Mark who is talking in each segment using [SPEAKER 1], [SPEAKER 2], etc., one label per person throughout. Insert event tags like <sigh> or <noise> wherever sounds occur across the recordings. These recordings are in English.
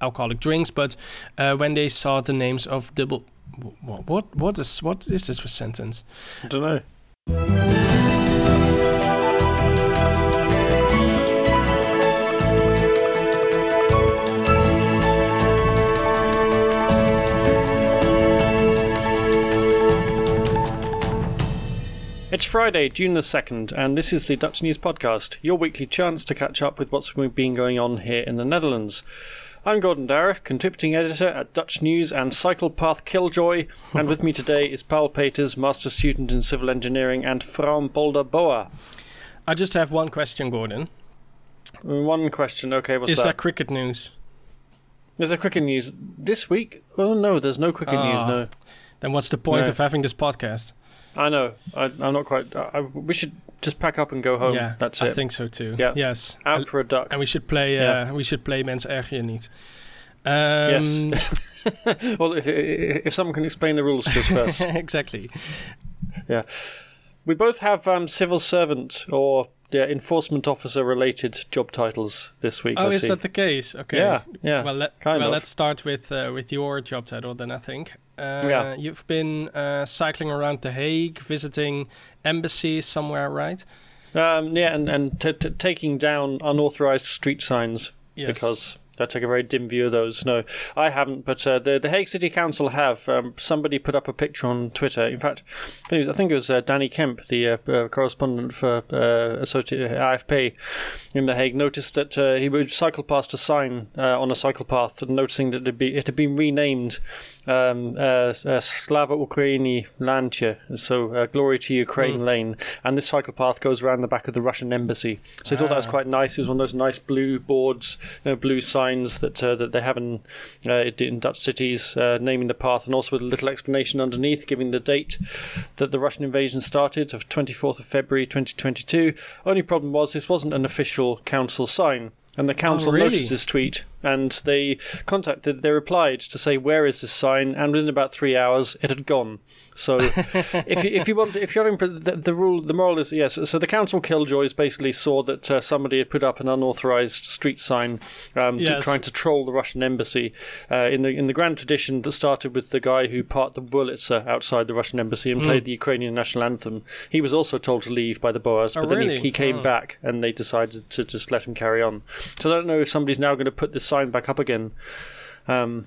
[SPEAKER 1] alcoholic drinks, but uh, when they saw the names of double, what what what is what is this for sentence?
[SPEAKER 2] I don't know. It's Friday, June the 2nd, and this is the Dutch News Podcast, your weekly chance to catch up with what's been going on here in the Netherlands. I'm Gordon Darragh, contributing editor at Dutch News and Cyclepath Killjoy, and with me today is Paul Peters, master student in civil engineering, and Fram Bolder Boa.
[SPEAKER 1] I just have one question, Gordon.
[SPEAKER 2] One question, okay, what's
[SPEAKER 1] is
[SPEAKER 2] that?
[SPEAKER 1] that cricket news?
[SPEAKER 2] There's a cricket news this week? Oh no, there's no cricket news,
[SPEAKER 1] Ah.
[SPEAKER 2] no.
[SPEAKER 1] Then what's the point
[SPEAKER 2] No.
[SPEAKER 1] of having this podcast?
[SPEAKER 2] I know, I, I'm not quite. I, we should just pack up and go home.
[SPEAKER 1] yeah,
[SPEAKER 2] That's it.
[SPEAKER 1] I think so too.
[SPEAKER 2] Yeah.
[SPEAKER 1] Yes.
[SPEAKER 2] Out
[SPEAKER 1] And-
[SPEAKER 2] for a duck.
[SPEAKER 1] and we should play.
[SPEAKER 2] Yeah.
[SPEAKER 1] Uh, we should play Mens Erger Je Niet. Um,
[SPEAKER 2] Yes. <laughs> well, if, if someone can explain the rules to us first. <laughs>
[SPEAKER 1] exactly. Yeah.
[SPEAKER 2] We both have um, civil servant or yeah, enforcement officer related job titles this week.
[SPEAKER 1] Oh,
[SPEAKER 2] I
[SPEAKER 1] is
[SPEAKER 2] see.
[SPEAKER 1] that the case? Okay.
[SPEAKER 2] Yeah, yeah.
[SPEAKER 1] Well, let,
[SPEAKER 2] kind
[SPEAKER 1] well
[SPEAKER 2] of.
[SPEAKER 1] let's start with uh, with your job title then. I think. Uh,
[SPEAKER 2] Yeah.
[SPEAKER 1] You've been uh, cycling around The Hague, visiting embassies somewhere, right?
[SPEAKER 2] Um, yeah, and, and t- t- taking down unauthorized street signs
[SPEAKER 1] Yes.
[SPEAKER 2] because I take a very dim view of those. No, I haven't, but uh, the the Hague City Council have. Um, somebody put up a picture on Twitter. In fact, I think it was, I think it was uh, Danny Kemp, the uh, uh, correspondent for uh, Associated AFP in The Hague, noticed that uh, he would cycle past a sign uh, on a cycle path, and noticing that it had, be, it had been renamed um, uh, uh, Slava Ukraini Lanche, so uh, Glory to Ukraine Lane, and this cycle path goes around the back of the Russian embassy. So he thought that was
[SPEAKER 1] Ah.
[SPEAKER 2] quite nice. It was one of those nice blue boards, you know, blue signs that uh, that they have in uh, in Dutch cities, uh, naming the path, and also with a little explanation underneath, giving the date that the Russian invasion started of 24th of February 2022. Only problem was this wasn't an official council sign. And the council
[SPEAKER 1] really?
[SPEAKER 2] noticed this tweet, and they contacted, they replied to say, "Where is this sign?" And within about three hours, it had gone. So, <laughs> if you, if you want, if you're having the, the rule, the moral is yes. So the council killjoys basically saw that uh, somebody had put up an unauthorized street sign, um, to, trying to troll the Russian embassy. Uh, in the in the grand tradition that started with the guy who parked the Wurlitzer outside the Russian embassy and played the Ukrainian national anthem. He was also told to leave by the Boas,
[SPEAKER 1] Oh,
[SPEAKER 2] but then
[SPEAKER 1] really?
[SPEAKER 2] he, he came
[SPEAKER 1] Oh.
[SPEAKER 2] back and they decided to just let him carry on. So I don't know if somebody's now going to put this sign back up again. Um,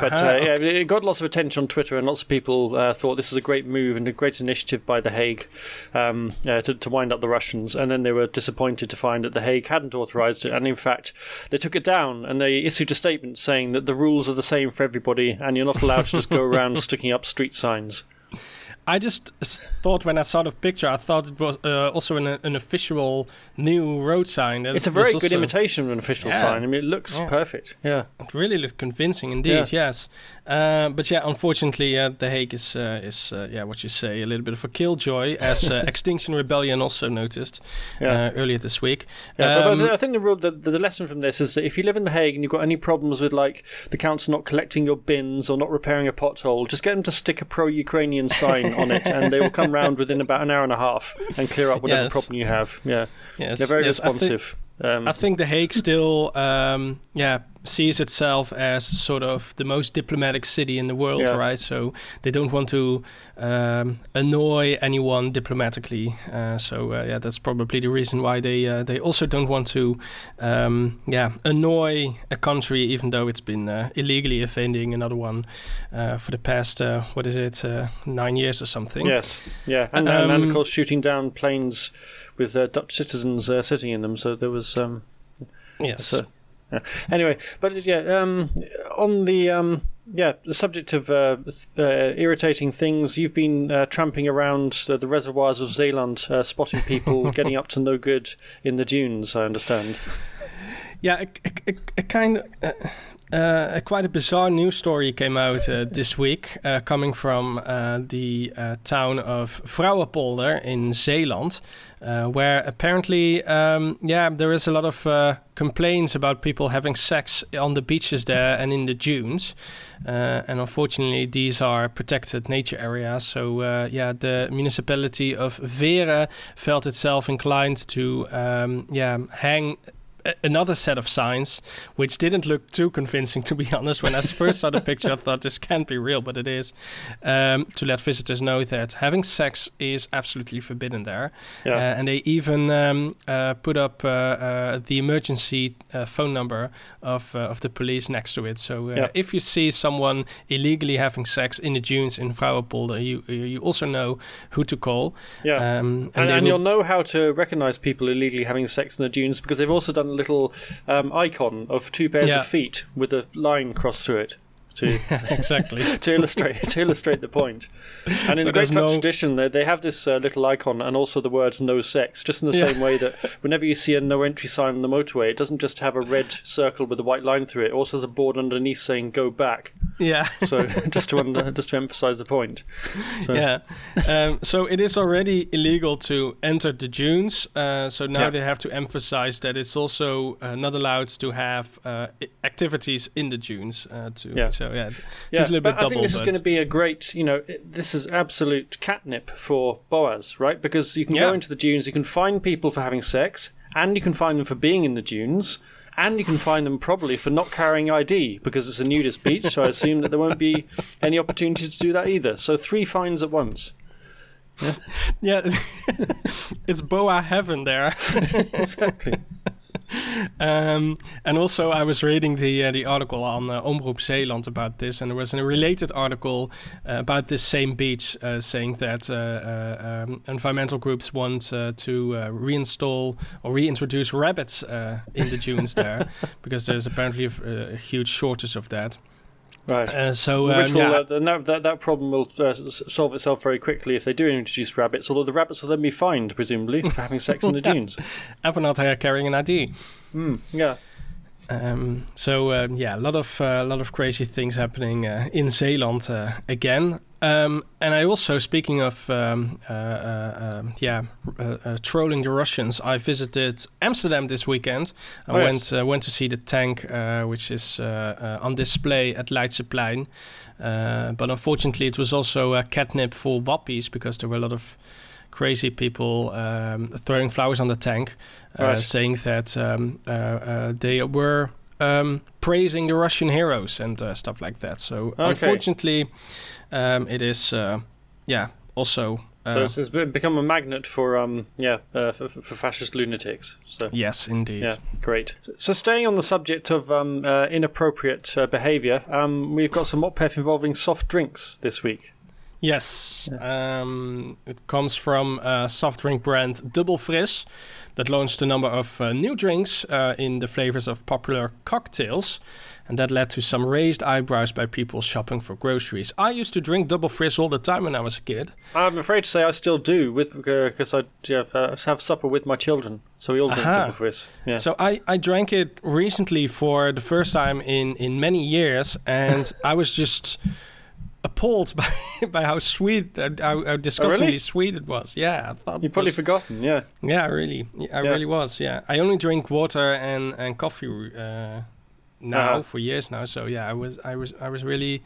[SPEAKER 2] but uh, yeah, it got lots of attention on Twitter, and lots of people uh, thought this is a great move and a great initiative by The Hague um, uh, to, to wind up the Russians. And then they were disappointed to find that The Hague hadn't authorised it, and in fact, they took it down and they issued a statement saying that the rules are the same for everybody, and you're not allowed to just go around <laughs> sticking up street signs.
[SPEAKER 1] I just thought when I saw the picture, I thought it was uh, also an, an official new road sign.
[SPEAKER 2] It's a very good imitation of an official
[SPEAKER 1] Yeah.
[SPEAKER 2] sign. I mean, it looks
[SPEAKER 1] Yeah.
[SPEAKER 2] perfect. Yeah.
[SPEAKER 1] It really looked convincing indeed. Yes, uh, but yeah, unfortunately, uh, the Hague is uh, is uh, yeah what you say a little bit of a killjoy, as uh, <laughs> Extinction Rebellion also noticed
[SPEAKER 2] Yeah.
[SPEAKER 1] uh, earlier this week.
[SPEAKER 2] Yeah,
[SPEAKER 1] Um,
[SPEAKER 2] but I think the, rule, the, the lesson from this is that if you live in The Hague and you've got any problems with like the council not collecting your bins or not repairing a pothole, just get them to stick a pro-Ukrainian sign <laughs> on it, and they will come round within about an hour and a half and clear up whatever
[SPEAKER 1] Yes.
[SPEAKER 2] problem you have. Yeah,
[SPEAKER 1] yes,
[SPEAKER 2] they're very
[SPEAKER 1] yes,
[SPEAKER 2] responsive. Um,
[SPEAKER 1] I think The Hague still, um, yeah, sees itself as sort of the most diplomatic city in the world,
[SPEAKER 2] Yeah.
[SPEAKER 1] right? So they don't want to um, annoy anyone diplomatically. Uh, so uh, yeah, that's probably the reason why they uh, they also don't want to, um, yeah, annoy a country, even though it's been uh, illegally offending another one uh, for the past uh, what is it, uh, nine years or something.
[SPEAKER 2] yes, yeah, and, and, and of
[SPEAKER 1] Um,
[SPEAKER 2] course shooting down planes with uh, Dutch citizens uh, sitting in them. So there was. Um,
[SPEAKER 1] Yes.
[SPEAKER 2] So, yeah. Anyway, but yeah, um, on the um, yeah the subject of uh, uh, irritating things, you've been uh, tramping around the, the reservoirs of Zeeland, uh, spotting people <laughs> getting up to no good in the dunes. I understand.
[SPEAKER 1] Yeah, a, a, a, a kind of. Uh, quite a bizarre news story came out uh, this week, uh, coming from uh, the uh, town of Vrouwenpolder in Zeeland, uh, where apparently, um, yeah, there is a lot of complaints about people having sex on the beaches there and in the dunes, and unfortunately, these are protected nature areas. So, yeah, the municipality of Veere felt itself inclined to, um, yeah, hang a- another set of signs, which didn't look too convincing, to be <laughs> honest. When I first saw the picture, I thought this can't be real, but it is. Um, to let visitors know that having sex is absolutely forbidden there.
[SPEAKER 2] Yeah.
[SPEAKER 1] Uh, and they even um, uh, put up uh, uh, the emergency uh, phone number of uh, of the police next to it. So uh,
[SPEAKER 2] Yeah.
[SPEAKER 1] if you see someone illegally having sex in the dunes in Vrouwenpolder, you you also know who to call.
[SPEAKER 2] Yeah.
[SPEAKER 1] Um,
[SPEAKER 2] and, and
[SPEAKER 1] will-
[SPEAKER 2] you'll know how to recognize people illegally having sex in the dunes because they've also done little um, icon of two pairs
[SPEAKER 1] Yeah.
[SPEAKER 2] of feet with a line crossed through it to <laughs>
[SPEAKER 1] exactly. <laughs>
[SPEAKER 2] to illustrate to illustrate the point. And in
[SPEAKER 1] So
[SPEAKER 2] the Great Dutch
[SPEAKER 1] no-
[SPEAKER 2] tradition, they, they have this uh, little icon and also the words "no sex," just in the
[SPEAKER 1] Yeah.
[SPEAKER 2] same way that <laughs> whenever you see a no entry sign on the motorway, it doesn't just have a red circle with a white line through it. It also has a board underneath saying "go back."
[SPEAKER 1] Yeah.
[SPEAKER 2] So just to under, just to emphasise the point. So,
[SPEAKER 1] yeah. Um, so it is already illegal to enter the dunes. Uh, so now
[SPEAKER 2] Yeah.
[SPEAKER 1] they have to emphasize that it's also uh, not allowed to have uh, activities in the dunes. Uh, to
[SPEAKER 2] Yeah.
[SPEAKER 1] So yeah, it
[SPEAKER 2] Yeah,
[SPEAKER 1] seems a little
[SPEAKER 2] but I think this is going to be a great, you know, it- this is absolute catnip for Boas, right? Because you can
[SPEAKER 1] Yeah.
[SPEAKER 2] go into the dunes, you can find people for having sex, and you can find them for being in the dunes, and you can find them probably for not carrying ID because it's a nudist beach. so I assume that there won't be any opportunity to do that either. So three fines at once.
[SPEAKER 1] yeah, <laughs> <laughs> it's boa heaven there. <laughs>
[SPEAKER 2] exactly. <laughs>
[SPEAKER 1] Um, and also, I was reading the uh, the article on uh, Omroep Zeeland about this, and there was a related article uh, about this same beach, uh, saying that uh, uh, um, environmental groups want uh, to uh, reinstall or reintroduce rabbits uh, in the dunes there, <laughs> because there's apparently a huge shortage of that.
[SPEAKER 2] Right.
[SPEAKER 1] Uh, so, um,
[SPEAKER 2] Which will,
[SPEAKER 1] yeah,
[SPEAKER 2] uh, that, that, that problem will uh, solve itself very quickly if they do introduce rabbits, although the rabbits will then be fined, presumably, for having sex in the dunes.
[SPEAKER 1] and for not carrying an ID.
[SPEAKER 2] Yeah.
[SPEAKER 1] Um, so um, yeah, a lot of uh, a lot of crazy things happening uh, in Zeeland uh, again. Um, and I also, speaking of um, uh, uh, um, yeah, uh, uh, trolling the Russians, I visited Amsterdam this weekend. I
[SPEAKER 2] Oh, yes.
[SPEAKER 1] went uh, went to see the tank, uh, which is on display at Leidseplein. Uh, but unfortunately, it was also a catnip for wappies because there were a lot of crazy people um, throwing flowers on the tank, uh,
[SPEAKER 2] Right.
[SPEAKER 1] saying that um, they were um, praising the Russian heroes and uh, stuff like that. So
[SPEAKER 2] Okay.
[SPEAKER 1] unfortunately, um, it is uh, yeah also. Uh,
[SPEAKER 2] So it's, become a magnet for um yeah uh, for, for fascist lunatics. So
[SPEAKER 1] yes, indeed.
[SPEAKER 2] yeah, great. So staying on the subject of um, uh, inappropriate uh, behaviour, um, we've got some Motpef involving soft drinks this week.
[SPEAKER 1] Yes, um, it comes from uh, soft drink brand DubbelFrisss that launched a number of uh, new drinks uh, in the flavors of popular cocktails. And that led to some raised eyebrows by people shopping for groceries. I used to drink DubbelFrisss all the time when I was a kid.
[SPEAKER 2] I'm afraid to say I still do with because I yeah, uh, have supper with my children, so we all drink
[SPEAKER 1] Aha.
[SPEAKER 2] DubbelFrisss. Yeah.
[SPEAKER 1] So I, I drank it recently for the first time in, in many years, and I was just appalled by, <laughs> by how sweet, uh, how, how disgustingly sweet it was. Yeah, I thought
[SPEAKER 2] You've probably
[SPEAKER 1] was-
[SPEAKER 2] forgotten, yeah.
[SPEAKER 1] Yeah, really. I
[SPEAKER 2] Yeah.
[SPEAKER 1] really was. Yeah, I only drink water and and coffee uh, now
[SPEAKER 2] Uh-huh.
[SPEAKER 1] for years now. So yeah, I was I was I was really.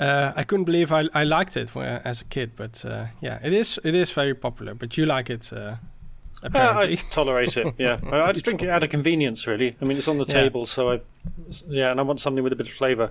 [SPEAKER 1] Uh, I couldn't believe I, I liked it when, as a kid, but uh, yeah, it is it is very popular. But you like it uh,
[SPEAKER 2] Uh, I <laughs> tolerate it. Yeah, <laughs> I, I just drink it out of convenience. Really, I mean, it's on the
[SPEAKER 1] Yeah.
[SPEAKER 2] table, so I, yeah, and I want something with a bit of flavour,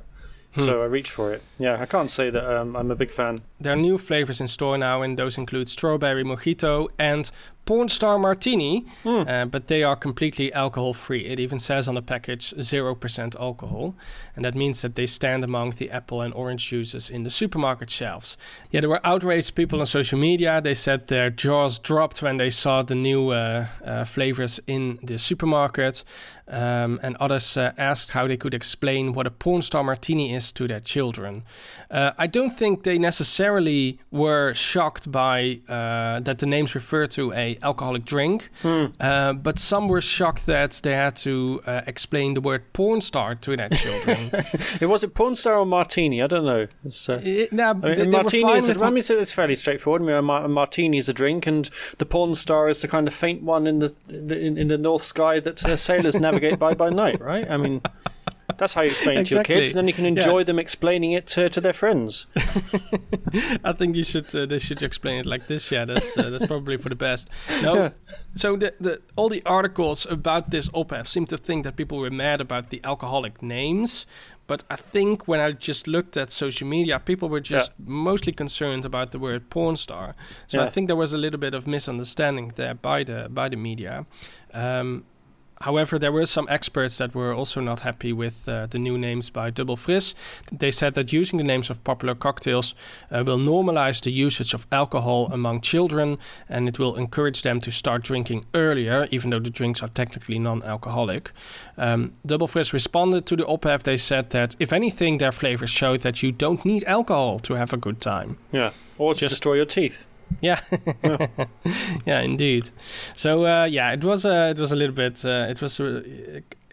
[SPEAKER 1] Hmm.
[SPEAKER 2] so I reach for it. Yeah, I can't say that um, I'm a big fan.
[SPEAKER 1] there are new flavors in store now, and those include strawberry mojito and porn star martini.
[SPEAKER 2] Hmm.
[SPEAKER 1] Uh, but they are completely alcohol free. It even says on the package zero percent alcohol, and that means that they stand among the apple and orange juices in the supermarket shelves. Yeah, there were outraged people on social media. They said their jaws dropped when they saw the new uh, uh, flavors in the supermarket, um, and others uh, asked how they could explain what a porn star martini is to their children. Uh, I don't think they necessarily were shocked by uh, that the names refer to a alcoholic drink, uh, but some were shocked that they had to uh, explain the word porn star to their children. <laughs>
[SPEAKER 2] It was a porn star or martini? I don't know. It's, uh,
[SPEAKER 1] It- nah,
[SPEAKER 2] I mean,
[SPEAKER 1] they-
[SPEAKER 2] martini is.
[SPEAKER 1] with
[SPEAKER 2] I mean, it's, fairly straightforward. I mean, a, mar- a martini is a drink, and the porn star is the kind of faint one in the, the in, in the north sky that uh, sailors navigate by by night, right? I mean, That's how you explain it to your kids, and then you can enjoy
[SPEAKER 1] Yeah.
[SPEAKER 2] them explaining it to, to their friends. <laughs>
[SPEAKER 1] I think you should uh, they should explain it like this. Yeah, that's uh, that's probably for the best. No,
[SPEAKER 2] Yeah.
[SPEAKER 1] so the, the all the articles about this OPEF seem to think that people were mad about the alcoholic names, but I think when I just looked at social media, people were just mostly concerned about the word porn star. So I think there was a little bit of misunderstanding there by the by the media. Um, However, there were some experts that were also not happy with uh, the new names by DubbelFrisss. They said that using the names of popular cocktails uh, will normalize the usage of alcohol among children and it will encourage them to start drinking earlier, even though the drinks are technically non alcoholic. Um, DubbelFrisss responded to the OPEF. They said that, if anything, their flavors show that you don't need alcohol to have a good time.
[SPEAKER 2] Yeah. Or to
[SPEAKER 1] Just-
[SPEAKER 2] destroy your teeth.
[SPEAKER 1] Yeah, <laughs> yeah, indeed. So uh, yeah, it was uh, it was a little bit uh, it was a,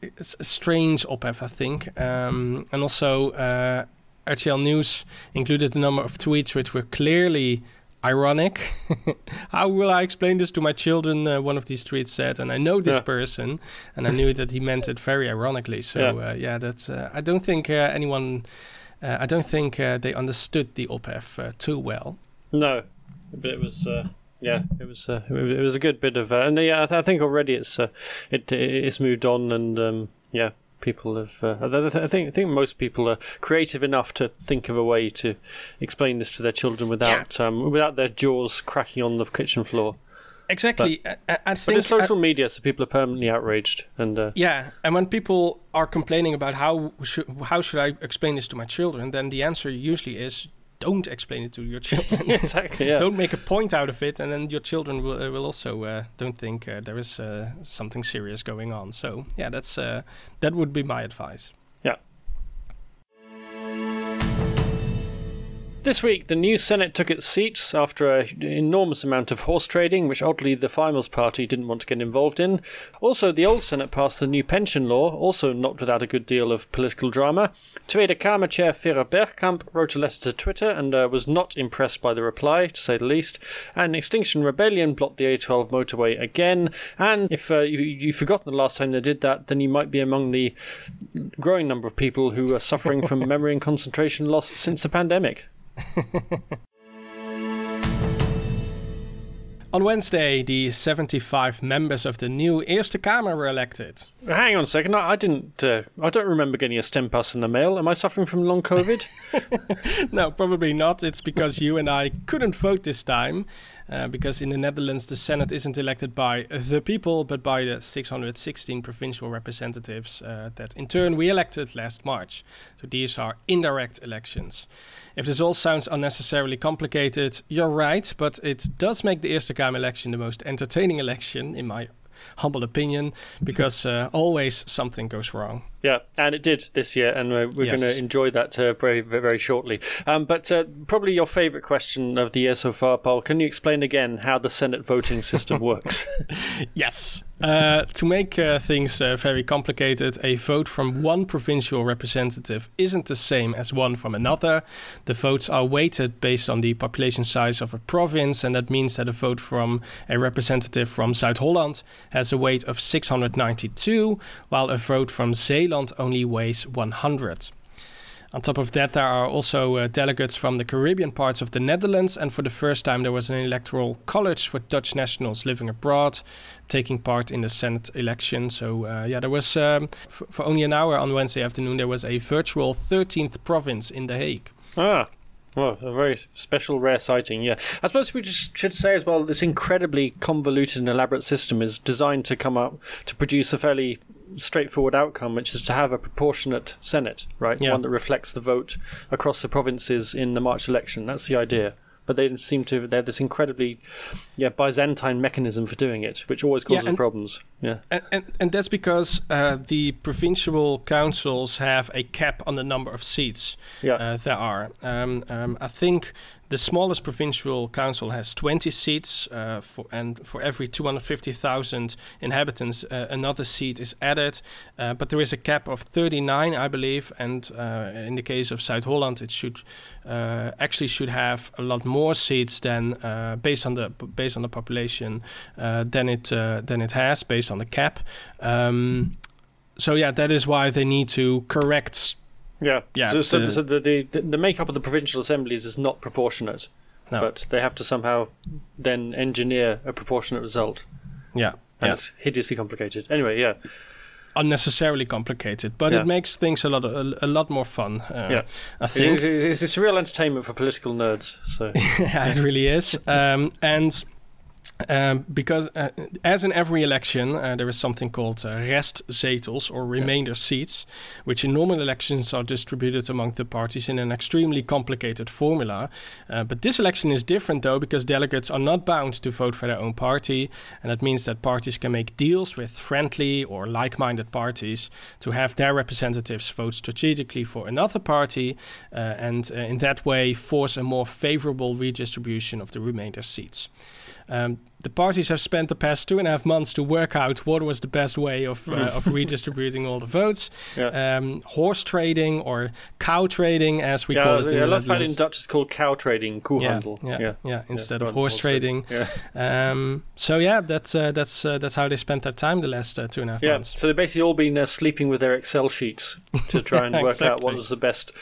[SPEAKER 1] it's a strange op-ed, I think, um, and also uh, RTL News included a number of tweets which were clearly ironic. <laughs> How will I explain this to my children? Uh, one of these tweets said, and I know this
[SPEAKER 2] Yeah.
[SPEAKER 1] person, and I knew that he meant it very ironically. So
[SPEAKER 2] Yeah.
[SPEAKER 1] uh, yeah, that's uh, I don't think uh, anyone. Uh, I don't think uh, they understood the OPEF uh, too well.
[SPEAKER 2] No, but it was. Uh, yeah, it was. Uh, it was- a good bit of. Uh, and yeah, I, th- I think already it's. Uh, it it's moved on, and um, yeah, people have. Uh, I think I think most people are creative enough to think of a way to explain this to their children without um, without their jaws cracking on the kitchen floor.
[SPEAKER 1] Exactly. I, I- I
[SPEAKER 2] But it's social media, so people are permanently outraged, and uh,
[SPEAKER 1] yeah, and when people are complaining about how should, how should I explain this to my children, then the answer usually is don't explain it to your <laughs> children.
[SPEAKER 2] exactly, yeah.
[SPEAKER 1] Don't make a point out of it, and then your children will, uh, will also uh, don't think uh, there is uh, something serious going on. So yeah, that's uh, that would be my advice.
[SPEAKER 2] This week, the new Senate took its seats after an enormous amount of horse trading, which oddly the Finals Party didn't want to get involved in. Also, the old Senate passed the new pension law, also not without a good deal of political drama. Tweede Kamer Chair Vera Bergkamp wrote a letter to Twitter and uh, was not impressed by the reply, to say the least. And Extinction Rebellion blocked the A12 motorway again. And if uh, you, you've forgotten the last time they did that, then you might be among the growing number of people who are suffering from <laughs> memory and concentration loss since the pandemic. <laughs>
[SPEAKER 1] On Wednesday, the 75 members of the new Eerste Kamer were elected.
[SPEAKER 2] Hang on a second. I, I didn't. Uh, I don't remember getting a stempas in the mail. Am I suffering from long COVID? <laughs>
[SPEAKER 1] no, probably not. It's because you and I couldn't vote this time. Uh, because in the Netherlands, the Senate isn't elected by the people, but by the 616 provincial representatives uh, that in turn we elected last March. So these are indirect elections. If this all sounds unnecessarily complicated, you're right, but it does make the Eerste Kamer election the most entertaining election, in my humble opinion, because uh, always something goes wrong.
[SPEAKER 2] Yeah, and it did this year, and uh, we're
[SPEAKER 1] Yes.
[SPEAKER 2] going to enjoy that uh, very, very very shortly. Um, but uh, probably your favourite question of the year so far, Paul. Can you explain again how the Senate voting system <laughs> works?
[SPEAKER 1] Yes. Uh, to make uh, things uh, very complicated, a vote from one provincial representative isn't the same as one from another. The votes are weighted based on the population size of a province, and that means that a vote from a representative from South Holland has a weight of 692, while a vote from Zeeland only weighs 100. On top of that, there are also uh, delegates from the Caribbean parts of the Netherlands, and for the first time, there was an electoral college for Dutch nationals living abroad, taking part in the Senate election. So, uh, yeah, there was um, f- for only an hour on Wednesday afternoon, there was a virtual 13th province in The Hague.
[SPEAKER 2] ah. Well, a very special, rare sighting, yeah. I suppose we just should say as well this incredibly convoluted and elaborate system is designed to come up to produce a fairly straightforward outcome, which is to have a proportionate Senate, right?
[SPEAKER 1] Yeah.
[SPEAKER 2] One that reflects the vote across the provinces in the March election. That's the idea. But they seem to they have this incredibly, yeah, Byzantine mechanism for doing it, which always
[SPEAKER 1] Yeah,
[SPEAKER 2] causes
[SPEAKER 1] and-
[SPEAKER 2] problems. Yeah,
[SPEAKER 1] And, and, and that's because uh, the provincial councils have a cap on the number of seats
[SPEAKER 2] yeah,
[SPEAKER 1] uh, there are. Um, um, I think the smallest provincial council has 20 seats, uh, for, and for every 250,000 inhabitants, uh, another seat is added. Uh, but there is a cap of 39, I believe, and uh, in the case of South Holland, it should uh, actually should have a lot more seats than uh, based on the based on the population than it than it has based on the cap. Um, so yeah, that is why they need to correct.
[SPEAKER 2] Yeah,
[SPEAKER 1] Yeah,
[SPEAKER 2] So, so,
[SPEAKER 1] the-
[SPEAKER 2] so the, the the makeup of the provincial assemblies is not proportionate,
[SPEAKER 1] No.
[SPEAKER 2] but they have to somehow then engineer a proportionate result.
[SPEAKER 1] Yeah,
[SPEAKER 2] And
[SPEAKER 1] yeah.
[SPEAKER 2] It's hideously complicated. Anyway, yeah,
[SPEAKER 1] unnecessarily complicated, but
[SPEAKER 2] Yeah.
[SPEAKER 1] it makes things a lot a, a lot more fun. Uh,
[SPEAKER 2] Yeah.
[SPEAKER 1] I
[SPEAKER 2] It's,
[SPEAKER 1] think
[SPEAKER 2] it's, it's real entertainment for political nerds. So <laughs>
[SPEAKER 1] yeah, it really is. <laughs> Um, and um, because uh, as in every election, uh, there is something called uh, restzetels or remainder seats, which in normal elections are distributed among the parties in an extremely complicated formula. Uh, but this election is different though, because delegates are not bound to vote for their own party, and that means that parties can make deals with friendly or like-minded parties to have their representatives vote strategically for another party, uh, and uh, in that way force a more favorable redistribution of the remainder seats. Um, the parties have spent the past two and a half months to work out what was the best way of, uh, of redistributing all the votes.
[SPEAKER 2] Yeah.
[SPEAKER 1] Um, horse trading or cow trading, as we
[SPEAKER 2] yeah,
[SPEAKER 1] call it. in
[SPEAKER 2] I love that in Dutch it's called cow trading,
[SPEAKER 1] yeah,
[SPEAKER 2] koehandel.
[SPEAKER 1] yeah, yeah, Instead
[SPEAKER 2] Yeah,
[SPEAKER 1] of horse trading.
[SPEAKER 2] Yeah.
[SPEAKER 1] Um, so yeah, that's uh, that's uh, that's how they spent their time the last uh, two and a half
[SPEAKER 2] Yeah,
[SPEAKER 1] months.
[SPEAKER 2] so they've basically all been uh, sleeping with their Excel sheets to <laughs> try and work out what was the best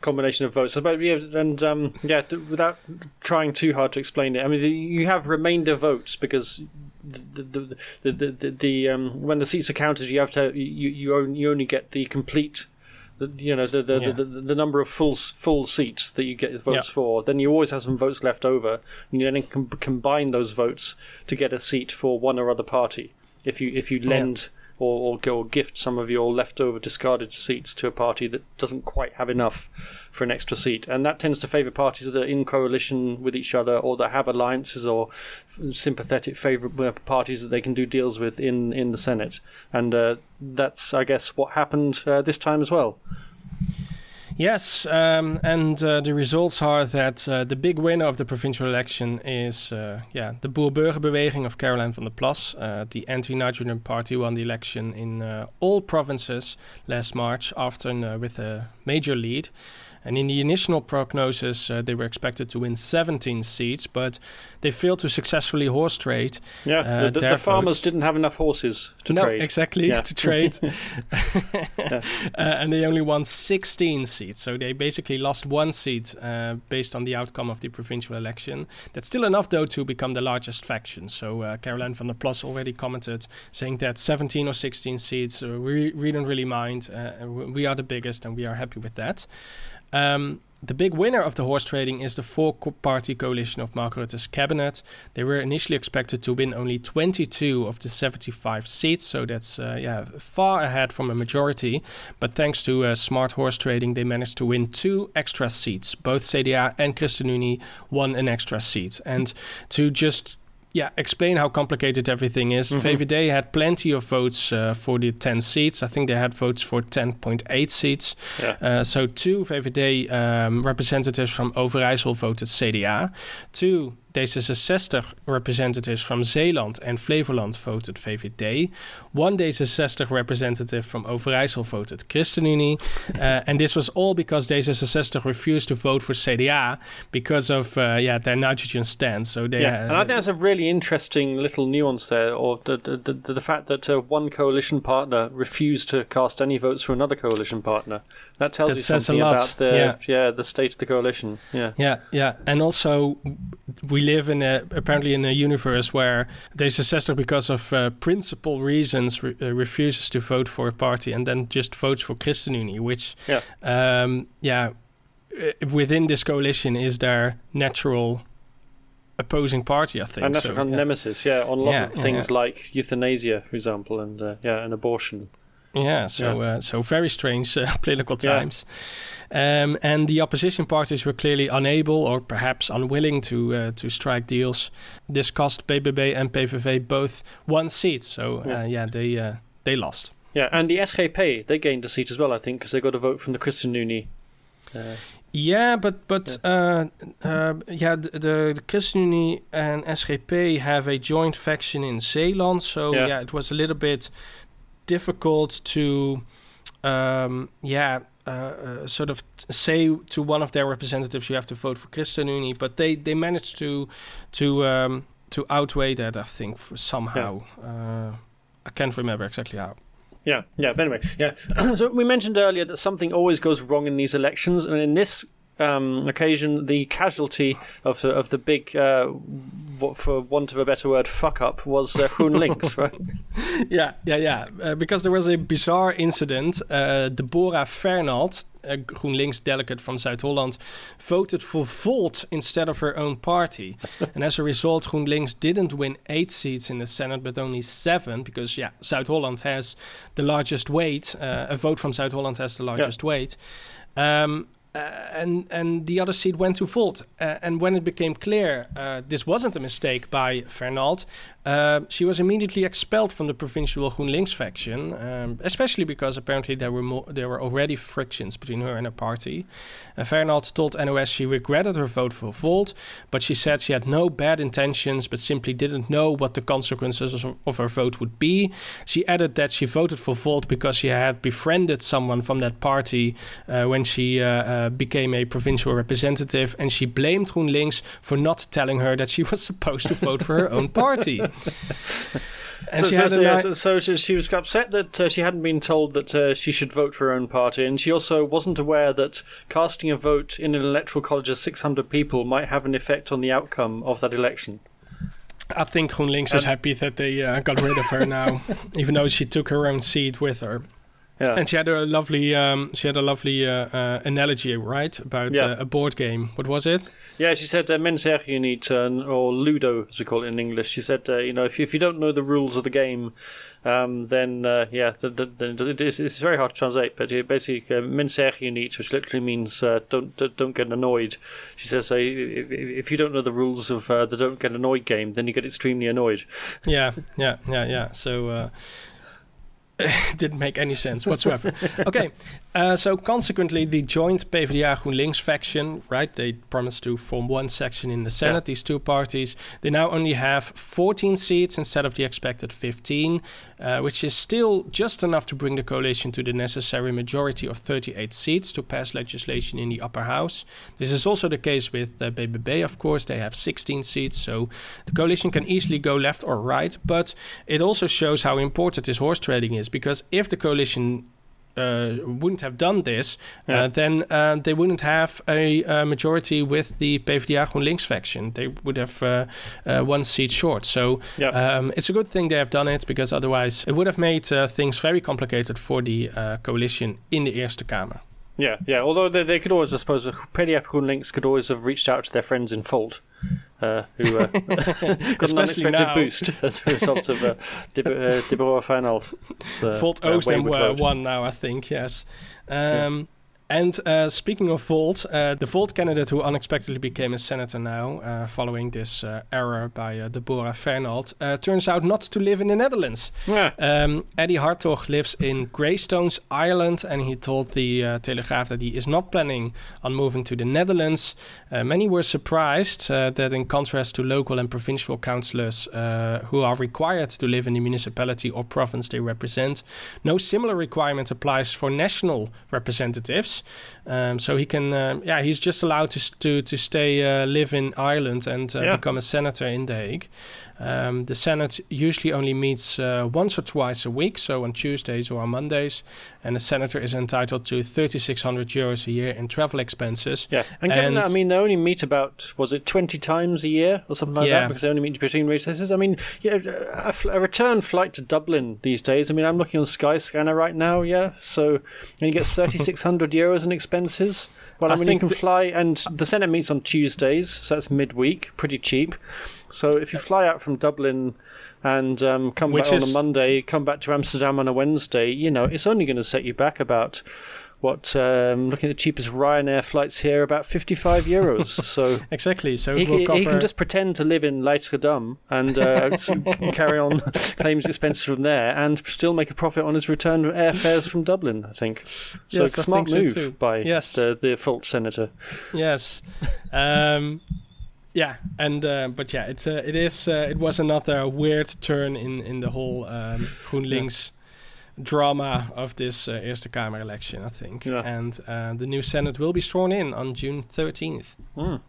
[SPEAKER 2] combination of votes. Yeah, and um, yeah, th- without trying too hard to explain it, I mean, you have remainder votes because the the the, the, the, the um, when the seats are counted, you have to you you only, you only get the complete. You know the the,
[SPEAKER 1] Yeah.
[SPEAKER 2] the, the the number of full full seats that you get votes
[SPEAKER 1] Yeah.
[SPEAKER 2] for. Then you always have some votes left over, and you then can combine those votes to get a seat for one or other party. If you if you lend or, or go gift some of your leftover discarded seats to a party that doesn't quite have enough for an extra seat, and that tends to favour parties that are in coalition with each other or that have alliances or sympathetic favourite parties that they can do deals with in in the Senate, and uh, that's I guess what happened uh, this time as well.
[SPEAKER 1] Yes, um, and uh, the results are that uh, the big winner of the provincial election is, uh, yeah, the Boer-Burgerbeweging of Caroline van der Plas. Uh, the anti-nitrogen party won the election in uh, all provinces last March, often uh, with a major lead. And in the initial prognosis, uh, they were expected to win 17 seats, but they failed to successfully horse trade.
[SPEAKER 2] Yeah,
[SPEAKER 1] Uh,
[SPEAKER 2] the, the, the farmers didn't have enough horses to
[SPEAKER 1] no,
[SPEAKER 2] trade.
[SPEAKER 1] exactly
[SPEAKER 2] Yeah.
[SPEAKER 1] to trade, <laughs>
[SPEAKER 2] Yeah. <laughs>
[SPEAKER 1] uh, and they only won 16 seats. So they basically lost one seat uh, based on the outcome of the provincial election. That's still enough, though, to become the largest faction. So uh, Caroline van der Plas already commented, saying that 17 or 16 seats, uh, we, we don't really mind. Uh, we are the biggest, and we are happy with that. Um, the big winner of the horse trading is the four party coalition of Mark Rutte's cabinet. They were initially expected to win only 22 of the 75 seats, so that's uh, yeah far ahead from a majority. But thanks to uh, smart horse trading, they managed to win two extra seats. Both CDA and ChristenUnie won an extra seat. And to just yeah, explain how complicated everything is.
[SPEAKER 2] Mhm.
[SPEAKER 1] VVD had plenty of votes uh, for the 10 seats. I think they had votes for 10.8 seats.
[SPEAKER 2] Yeah.
[SPEAKER 1] Uh, so two VVD um, representatives from Overijssel voted CDA. Two D66 representatives from Zeeland and Flevoland voted VVD. One D66 representative from Overijssel voted ChristenUnie. uh, <laughs> and this was all because D66 refused to vote for CDA because of uh, yeah their nitrogen stance. So they
[SPEAKER 2] Yeah, and I think that's a really interesting little nuance there, or the the, the, the fact that uh, one coalition partner refused to cast any votes for another coalition partner. That tells
[SPEAKER 1] That
[SPEAKER 2] you
[SPEAKER 1] says a
[SPEAKER 2] something
[SPEAKER 1] lot,
[SPEAKER 2] about the
[SPEAKER 1] yeah.
[SPEAKER 2] the state of the coalition. Yeah,
[SPEAKER 1] Yeah, yeah, and also we live in a apparently in a universe where D66, because of uh, principal reasons, re- uh, refuses to vote for a party and then just votes for ChristenUnie, which,
[SPEAKER 2] Yeah.
[SPEAKER 1] um, yeah, uh, within this coalition is their natural opposing party. I think.
[SPEAKER 2] and that's
[SPEAKER 1] So,
[SPEAKER 2] a
[SPEAKER 1] yeah.
[SPEAKER 2] nemesis. Yeah, on a lot
[SPEAKER 1] Yeah,
[SPEAKER 2] of things
[SPEAKER 1] yeah.
[SPEAKER 2] like euthanasia, for example, and uh, yeah, and abortion.
[SPEAKER 1] Yeah, so Uh, so very strange uh, <laughs> political
[SPEAKER 2] Yeah.
[SPEAKER 1] times, um, and the opposition parties were clearly unable or perhaps unwilling to uh, to strike deals. This cost BBB and PVV both one seat, so uh,
[SPEAKER 2] Yeah.
[SPEAKER 1] yeah, they uh, they lost.
[SPEAKER 2] Yeah, and the SGP they gained a seat as well, I think, because they got a vote from the ChristenUnie. Uh,
[SPEAKER 1] Yeah, but but uh, uh, yeah, the, the, the ChristenUnie and SGP have a joint faction in Zeeland, so
[SPEAKER 2] Yeah.
[SPEAKER 1] yeah, it was a little bit difficult to, um, yeah, uh, uh, sort of t- say to one of their representatives you have to vote for ChristenUnie, but they they managed to to um, to outweigh that, I think, for somehow. Uh, I can't remember exactly how.
[SPEAKER 2] Yeah, yeah. But anyway, yeah. <clears throat> so we mentioned earlier that something always goes wrong in these elections, and in this um, occasion, the casualty of the of the big, uh, what, for want of a better word, fuck up was uh, GroenLinks, <laughs> right?
[SPEAKER 1] Yeah, yeah, yeah. Uh, because there was a bizarre incident. Uh, Deborah Fernald, a GroenLinks delegate from Zuid-Holland, voted for Volt instead of her own party. <laughs> and as a result, GroenLinks didn't win eight seats in the Senate, but only seven, because, yeah, Zuid-Holland has the largest weight. Uh, a vote from Zuid-Holland has the largest yeah. weight. Um, uh, and and the other seat went to Volt. Uh, and when it became clear uh, this wasn't a mistake by Fernald, uh, she was immediately expelled from the provincial GroenLinks faction, um, especially because apparently there were there were already frictions between her and her party. And Fernald told NOS she regretted her vote for Volt, but she said she had no bad intentions, but simply didn't know what the consequences of, of her vote would be. She added that she voted for Volt because she had befriended someone from that party uh, when she uh, uh, became a provincial representative, and she blamed GroenLinks for not telling her that she was <laughs> supposed to vote for her own party. <laughs>
[SPEAKER 2] so, so, so, yeah, so, so, she was upset that uh, she hadn't been told that uh, she should vote for her own party, and she also wasn't aware that casting a vote in an electoral college of 600 people might have an effect on the outcome of that election.
[SPEAKER 1] I think GroenLinks is happy that they uh, got rid of her now, <laughs> even though she took her own seat with her. Yeah. And she had a lovely, um, she had a lovely uh, uh, analogy, right, about yeah. uh, a board game. What was it?
[SPEAKER 2] Yeah, she said, uh, "Men zeggen you need or Ludo, as we call it in English." She said, uh, "You know, if you, if you don't know the rules of the game, um, then uh, yeah, the, the, the, it's, it's, very hard to translate. But basically, uh, "Men you need," which literally means uh, "don't don't get annoyed." She says, if, if, you don't know the rules of the "don't get annoyed" game, then you get extremely annoyed."
[SPEAKER 1] Yeah, yeah, yeah, yeah. So <laughs> didn't make any sense whatsoever. okay, uh, so consequently, the joint PvdA GroenLinks faction, right? They promised to form one section in the Senate. Yeah. These two parties, they now only have 14 seats instead of the expected 15, uh, which is still just enough to bring the coalition to the necessary majority of 38 seats to pass legislation in the upper house. This is also the case with uh, BBB, of course. They have 16 seats, so the coalition can easily go left or right. But it also shows how important this horse trading is because if the coalition uh, wouldn't have done this, uh, yeah. uh, then uh, they wouldn't have a, a, majority with the PvdA GroenLinks faction. They would have uh, uh, one seat short. So yeah. um, it's a good thing they have done it because otherwise it would have made things very complicated for the coalition in the Eerste Kamer.
[SPEAKER 2] Yeah, yeah. Although they, they could always, I suppose, PvdA GroenLinks could always have reached out to their friends in Volt uh, who uh, <laughs> got an unexpected now. boost <laughs> as a result of uh, Deborah Fernald.
[SPEAKER 1] Uh, Volt owes them one now, I think, yes. Um, yeah. And uh, speaking of Volt, uh, the Volt candidate who unexpectedly became a senator now, uh, following this uh, error by uh, Deborah Fernald, uh, turns out not to live in the Netherlands. Yeah. Um, Eddie Hartog lives in Greystones, Ireland, and he told the Telegraph that he is not planning on moving to the Netherlands. many were surprised that, in contrast to local and provincial councillors who are required to live in the municipality or province they represent, no similar requirement applies for national representatives. Um, so he can, uh, yeah, he's just allowed to to to stay uh, live in Ireland and uh, yeah. become a senator in The Hague. Um, the Senate usually only meets uh, once or twice a week, so on Tuesdays or on Mondays, and the senator is entitled to 3,600 euros a year in travel expenses.
[SPEAKER 2] Yeah, and, and that, I mean, they only meet about was it 20 times a year or something like yeah. that because they only meet between recesses. I mean, yeah, a, a, return flight to Dublin these days. I mean, I'm looking on Skyscanner right now. Yeah, so and you get <laughs> 3,600 euros in expenses. Well, I, I mean, you can fly, and the Senate meets on Tuesdays, so that's midweek, pretty cheap. So if you fly out from Dublin and um, come Which back is... on a Monday, come back to Amsterdam on a Wednesday, you know, it's only going to set you back about what um, looking at the cheapest Ryanair flights here about 55 euros. <laughs> So
[SPEAKER 1] exactly. So
[SPEAKER 2] he, he, he, can just pretend to live in Leidschendam and uh, <laughs> carry on <laughs> claims expenses from there and still make a profit on his return airfares from Dublin I think. So yes, smart move so by yes. the, the Volt senator.
[SPEAKER 1] Yes. Um, yeah, and uh, but yeah, it's uh, it is uh, it was another weird turn in in the whole um, GroenLinks yeah. drama of this uh, Eerste Kamer election, I think. Yeah. And uh, the new Senate will be sworn in on June thirteenth. Mm.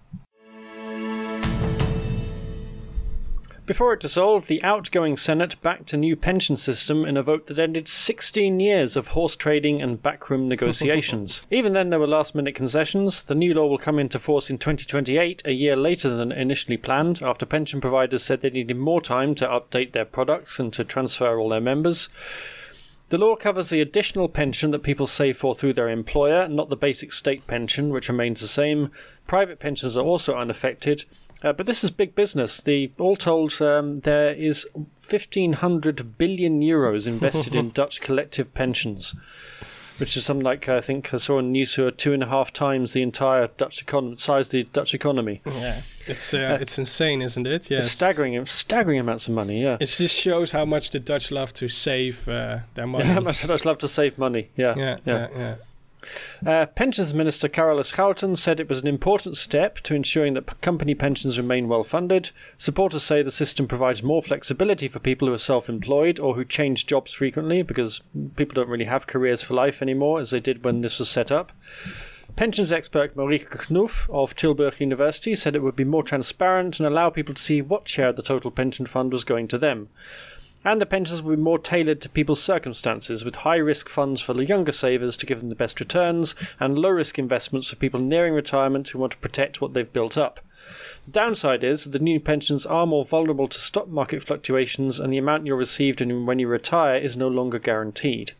[SPEAKER 2] Before it dissolved, the outgoing Senate backed a new pension system in a vote that ended 16 years of horse trading and backroom <laughs> negotiations. Even then, there were last minute concessions. The new law will come into force in 2028, a year later than initially planned, after pension providers said they needed more time to update their products and to transfer all their members. The law covers the additional pension that people save for through their employer, not the basic state pension, which remains the same. Private pensions are also unaffected, uh, but this is big business. The all told, um, there is 1,500 billion euros invested in <laughs> Dutch collective pensions, which is something like I think I saw in news who are two and a half times the entire Dutch economy size the Dutch economy.
[SPEAKER 1] Yeah, it's uh, it's insane, isn't it? Yes.
[SPEAKER 2] staggering, staggering amounts of money. Yeah,
[SPEAKER 1] It just shows how much the Dutch love to save uh, their <laughs> money.
[SPEAKER 2] how much I'd love to save money. Yeah,
[SPEAKER 1] yeah, yeah, yeah.
[SPEAKER 2] Uh, Pensions Minister Carola Schouten said it was an important step to ensuring that company pensions remain well funded. Supporters say the system provides more flexibility for people who are self employed or who change jobs frequently because people don't really have careers for life anymore as they did when this was set up. Pensions expert Marieke Knoef of Tilburg University said it would be more transparent and allow people to see what share of the total pension fund was going to them. And the pensions will be more tailored to people's circumstances, with high risk funds for the younger savers to give them the best returns, and low risk investments for people nearing retirement who want to protect what they've built up. The downside is the new pensions are more vulnerable to stock market fluctuations, and the amount you're received and when you retire is no longer guaranteed.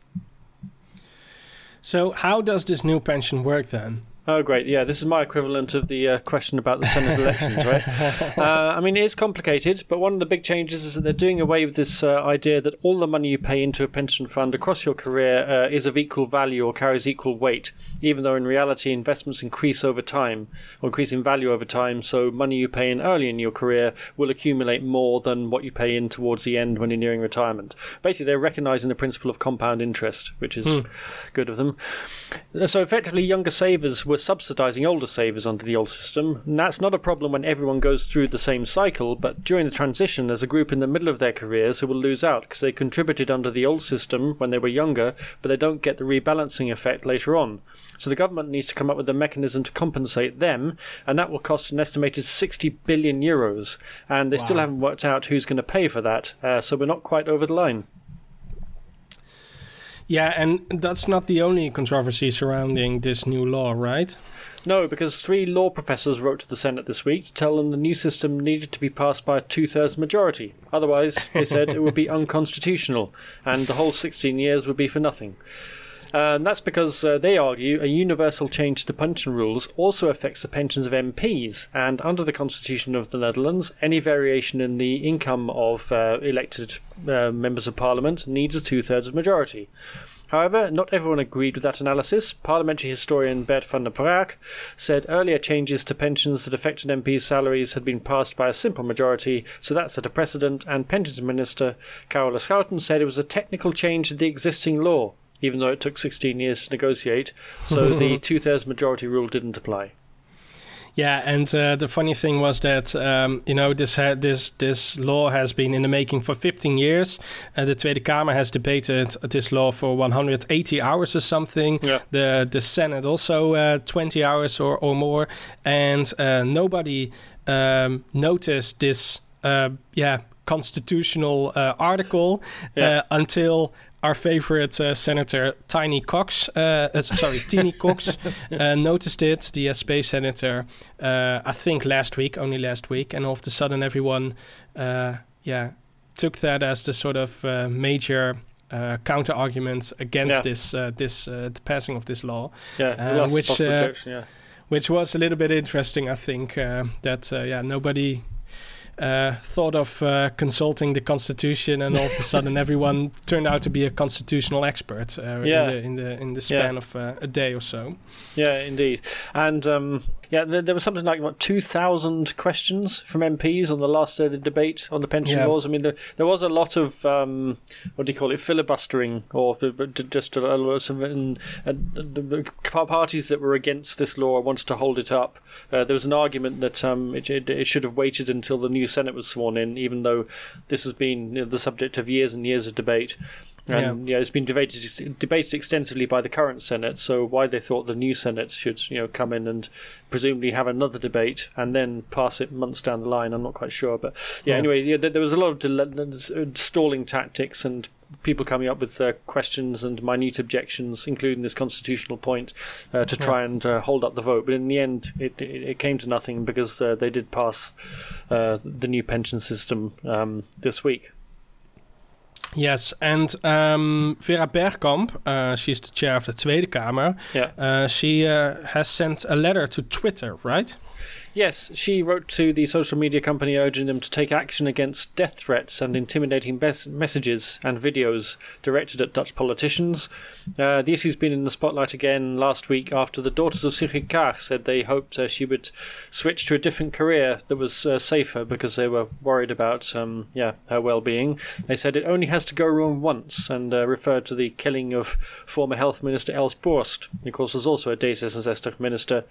[SPEAKER 1] So how does this new pension work then?
[SPEAKER 2] Oh, great. Yeah, this is my equivalent of the uh, question about the Senate elections, right? <laughs> Uh, I mean, it is complicated, but one of the big changes is that they're doing away with this uh, idea that all the money you pay into a pension fund across your career uh, is of equal value or carries equal weight, even though in reality investments increase over time or increase in value over time. So money you pay in early in your career will accumulate more than what you pay in towards the end when you're nearing retirement. Basically, they're recognizing the principle of compound interest, which is good of them. So effectively, younger savers were subsidising older savers under the old system. And that's not a problem when everyone goes through the same cycle, but during the transition, there's a group in the middle of their careers who will lose out because they contributed under the old system when they were younger, but they don't get the rebalancing effect later on. So the government needs to come up with a mechanism to compensate them, and that will cost an estimated 60 billion euros. And they still haven't worked out who's going to pay for that, uh, so we're not quite over the line.
[SPEAKER 1] Yeah, and that's not the only controversy surrounding this new law, right?
[SPEAKER 2] No, because three law professors wrote to the Senate this week to tell them the new system needed to be passed by a two thirds majority. Otherwise, they said it would be <laughs> unconstitutional, and the whole 16 years would be for nothing. And that's because uh, they argue a universal change to pension rules also affects the pensions of MPs, and under the Constitution of the Netherlands, any variation in the income of uh, elected uh, members of Parliament needs a two thirds majority. However, not everyone agreed with that analysis. Parliamentary historian Bert van den Braak said earlier changes to pensions that affected MPs' salaries had been passed by a simple majority, so that set a precedent, and Pensions Minister Carola Schouten said it was a technical change to the existing law, even though it took 16 years to negotiate, so <laughs> the two thirds majority rule didn't apply.
[SPEAKER 1] Yeah, and uh, the funny thing was that um, you know this ha- this this law has been in the making for 15 years. Uh, the Tweede Kamer has debated this law for 180 hours or something.
[SPEAKER 2] Yeah.
[SPEAKER 1] The the Senate also uh, 20 hours or, or more, and uh, nobody um, noticed this. Uh, yeah, constitutional uh, article
[SPEAKER 2] Yeah.
[SPEAKER 1] uh, until our favorite uh, senator Tiny Kox, uh, uh, sorry, <laughs> Teeny Kox, uh, noticed it. The SP senator, uh, I think last week, only last week, and all of a sudden everyone, uh, yeah, took that as the sort of uh, major. Uh, counter argument against
[SPEAKER 2] Yeah.
[SPEAKER 1] this uh, this uh, the passing of this law,
[SPEAKER 2] Yeah,
[SPEAKER 1] Uh, which, uh,
[SPEAKER 2] yeah.
[SPEAKER 1] which was a little bit interesting. I think uh, that uh, yeah nobody uh, thought of uh, consulting the constitution, and all of a sudden <laughs> everyone turned out to be a constitutional expert uh,
[SPEAKER 2] Yeah.
[SPEAKER 1] in the in the in the span of uh, a day or so.
[SPEAKER 2] Yeah, indeed. And um, yeah, there, there was something like what two thousand questions from MPs on the last day of the debate on the pension
[SPEAKER 1] Yeah.
[SPEAKER 2] laws. I mean, there, there was a lot of um, what do you call it, filibustering, or the- the- just a lot of and, and the, the parties that were against this law wanted to hold it up. Uh, there was an argument that um, it, it, it should have waited until the new Senate was sworn in, even though this has been you know, the subject of years and years of debate. And yeah. it's been debated debated extensively by the current Senate. So why they thought the new Senate should you know come in and presumably have another debate and then pass it months down the line, I'm not quite sure. But yeah, yeah. anyway, yeah, there was a lot of stalling tactics and people coming up with uh, questions and minute objections, including this constitutional point, uh, to try yeah. and uh, hold up the vote. But in the end, it, it, it came to nothing because uh, they did pass uh, the new pension system um, this week.
[SPEAKER 1] Yes, and um, Vera Bergkamp, uh, she's the chair of the Tweede Kamer.
[SPEAKER 2] Yeah.
[SPEAKER 1] Uh, she uh, has sent a letter to Twitter, right?
[SPEAKER 2] Yes, she wrote to the social media company urging them to take action against death threats and intimidating bes- messages and videos directed at Dutch politicians. Uh, the issue's been in the spotlight again last week after the daughters of Sigrid said they hoped uh, she would switch to a different career that was uh, safer because they were worried about um, yeah her well-being. They said it only has to go wrong once and uh, referred to the killing of former Health Minister Els Borst, who of course was also a D66 minister,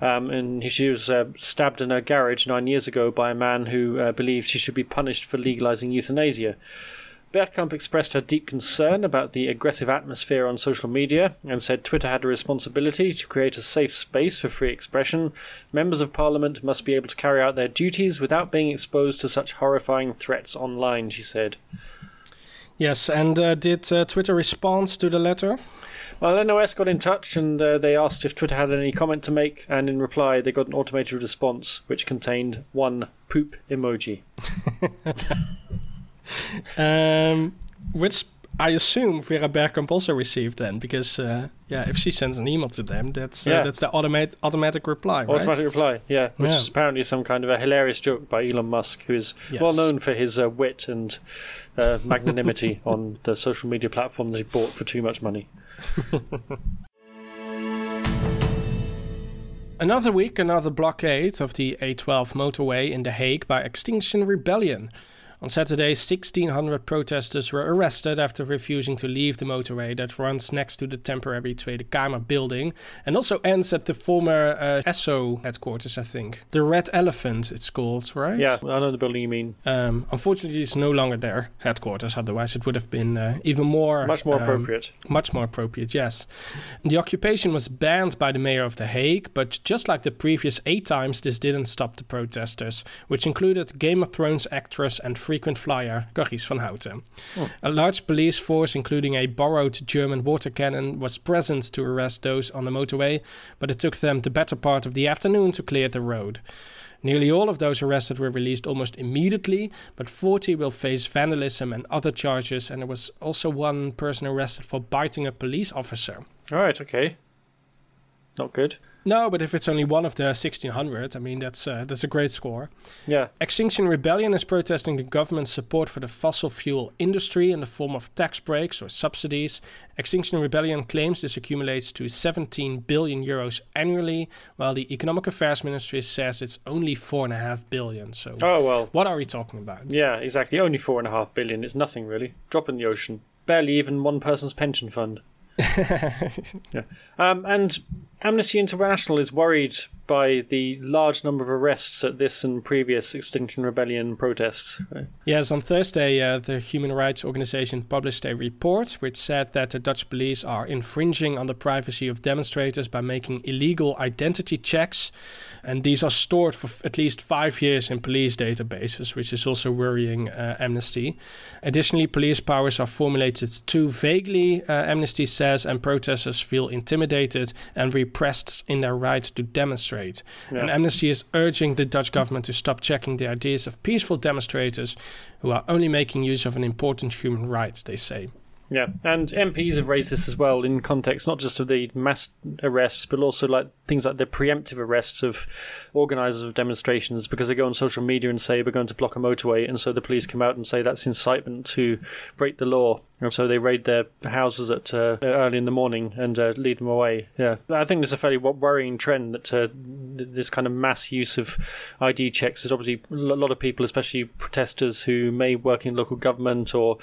[SPEAKER 2] um, and she was uh, stabbed in her garage nine years ago by a man who uh, believed she should be punished for legalizing euthanasia. Bergkamp expressed her deep concern about the aggressive atmosphere on social media and said Twitter had a responsibility to create a safe space for free expression. Members of parliament must be able to carry out their duties without being exposed to such horrifying threats online, she said.
[SPEAKER 1] Yes, and uh, did uh, Twitter respond to the letter?
[SPEAKER 2] Well, NOS got in touch and uh, they asked if Twitter had any comment to make, and in reply, they got an automated response which contained one poop emoji. <laughs>
[SPEAKER 1] um, which I assume Vera Bergkamp also received then, because uh, yeah, if she sends an email to them, that's uh, yeah. that's the automatic automatic reply.
[SPEAKER 2] Right? Automatic reply, yeah, which yeah. is apparently some kind of a hilarious joke by Elon Musk, who is yes. well known for his uh, wit and uh, magnanimity <laughs> on the social media platform that he bought for too much money. <laughs>
[SPEAKER 1] another week, another blockade of the A12 motorway in The Hague by Extinction Rebellion. On Saturday, 1,600 protesters were arrested after refusing to leave the motorway that runs next to the temporary Tweede Kamer building and also ends at the former uh, ESSO headquarters, I think. The Red Elephant, it's called, right?
[SPEAKER 2] Yeah, I know the building you mean.
[SPEAKER 1] Um, unfortunately, it's no longer their headquarters, otherwise, it would have been uh, even more.
[SPEAKER 2] Much more um, appropriate.
[SPEAKER 1] Much more appropriate, yes. The occupation was banned by the mayor of The Hague, but just like the previous eight times, this didn't stop the protesters, which included Game of Thrones actress and frequent flyer Carice van Houten. Oh. A large police force, including a borrowed German water cannon, was present to arrest those on the motorway, but it took them the better part of the afternoon to clear the road. Nearly all of those arrested were released almost immediately, but 40 will face vandalism and other charges, and there was also one person arrested for biting a police officer.
[SPEAKER 2] All right, okay. Not good.
[SPEAKER 1] No, but if it's only one of the 1600, I mean that's uh, that's a great score.
[SPEAKER 2] Yeah.
[SPEAKER 1] Extinction Rebellion is protesting the government's support for the fossil fuel industry in the form of tax breaks or subsidies. Extinction Rebellion claims this accumulates to 17 billion euros annually, while the Economic Affairs Ministry says it's only four and a half billion. So,
[SPEAKER 2] oh well,
[SPEAKER 1] what are we talking about?
[SPEAKER 2] Yeah, exactly. Only four and a half billion. It's nothing really. Drop in the ocean. Barely even one person's pension fund. <laughs> yeah. Um, and Amnesty International is worried by the large number of arrests at this and previous Extinction Rebellion protests.
[SPEAKER 1] Yes, on Thursday, uh, the human rights organization published a report which said that the Dutch police are infringing on the privacy of demonstrators by making illegal identity checks, and these are stored for f- at least five years in police databases, which is also worrying uh, Amnesty. Additionally, police powers are formulated too vaguely, uh, Amnesty says, and protesters feel intimidated and repressed in their right to demonstrate. Yeah. And Amnesty is urging the Dutch government to stop checking the ideas of peaceful demonstrators who are only making use of an important human right, they say.
[SPEAKER 2] Yeah, and MPs have raised this as well in context not just of the mass arrests, but also like things like the preemptive arrests of organisers of demonstrations because they go on social media and say we're going to block a motorway, and so the police come out and say that's incitement to break the law, and so they raid their houses at uh, early in the morning and uh, lead them away. Yeah, I think there's a fairly worrying trend that uh, this kind of mass use of ID checks is obviously a lot of people, especially protesters who may work in local government or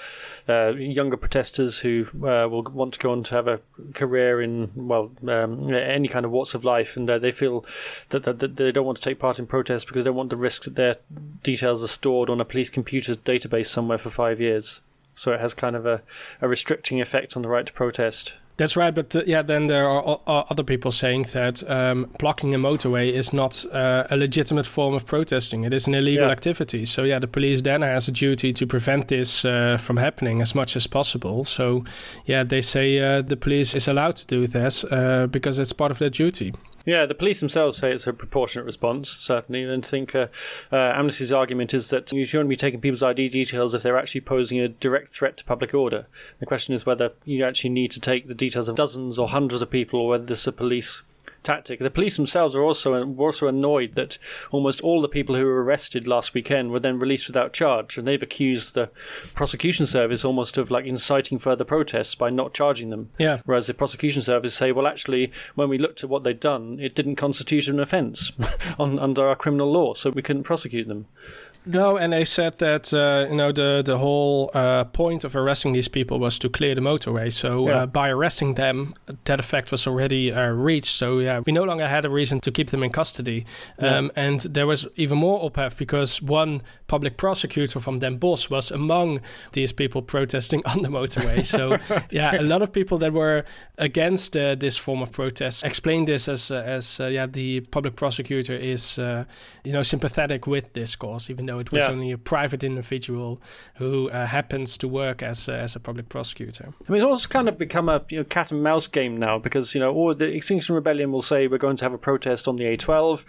[SPEAKER 2] uh, younger protesters who uh, will want to go on to have a career in well um, any kind of walks of life, and uh, they feel that, that, that, they don't want to take part in protests because they don't want the risk that their details are stored on a police computer's database somewhere for five years. so it has kind of a, a restricting effect on the right to protest.
[SPEAKER 1] That's right, but uh, yeah, then there are other people saying that um, blocking a motorway is not uh, a legitimate form of protesting. It is an illegal yeah. activity. So yeah, the police then has a duty to prevent this uh, from happening as much as possible. So yeah, they say uh, the police is allowed to do this uh, because it's part of their duty.
[SPEAKER 2] Yeah, the police themselves say it's a proportionate response, certainly, and I think uh, uh, Amnesty's argument is that you shouldn't be taking people's ID details if they're actually posing a direct threat to public order. The question is whether you actually need to take the details of dozens or hundreds of people, or whether this is a police tactic. The police themselves are also were also annoyed that almost all the people who were arrested last weekend were then released without charge, and they've accused the prosecution service almost of like inciting further protests by not charging them.
[SPEAKER 1] Yeah.
[SPEAKER 2] Whereas the prosecution service say, well, actually, when we looked at what they'd done, it didn't constitute an offence <laughs> on under our criminal law, so we couldn't prosecute them.
[SPEAKER 1] No, and they said that uh, you know the the whole uh, point of arresting these people was to clear the motorway. So uh, yeah. uh, by arresting them, that effect was already uh, reached. So yeah, we no longer had a reason to keep them in custody. Yeah. Um, and there was even more ophef because one public prosecutor from Den Bosch was among these people protesting <laughs> on the motorway. <laughs> So yeah, a lot of people that were against uh, this form of protest explained this as as yeah the public prosecutor is you know sympathetic with this cause, even though it was yeah. only a private individual who uh, happens to work as a, as a public prosecutor.
[SPEAKER 2] I mean, it's also kind of become a you know, cat and mouse game now because you know, all the Extinction Rebellion will say we're going to have a protest on the A12.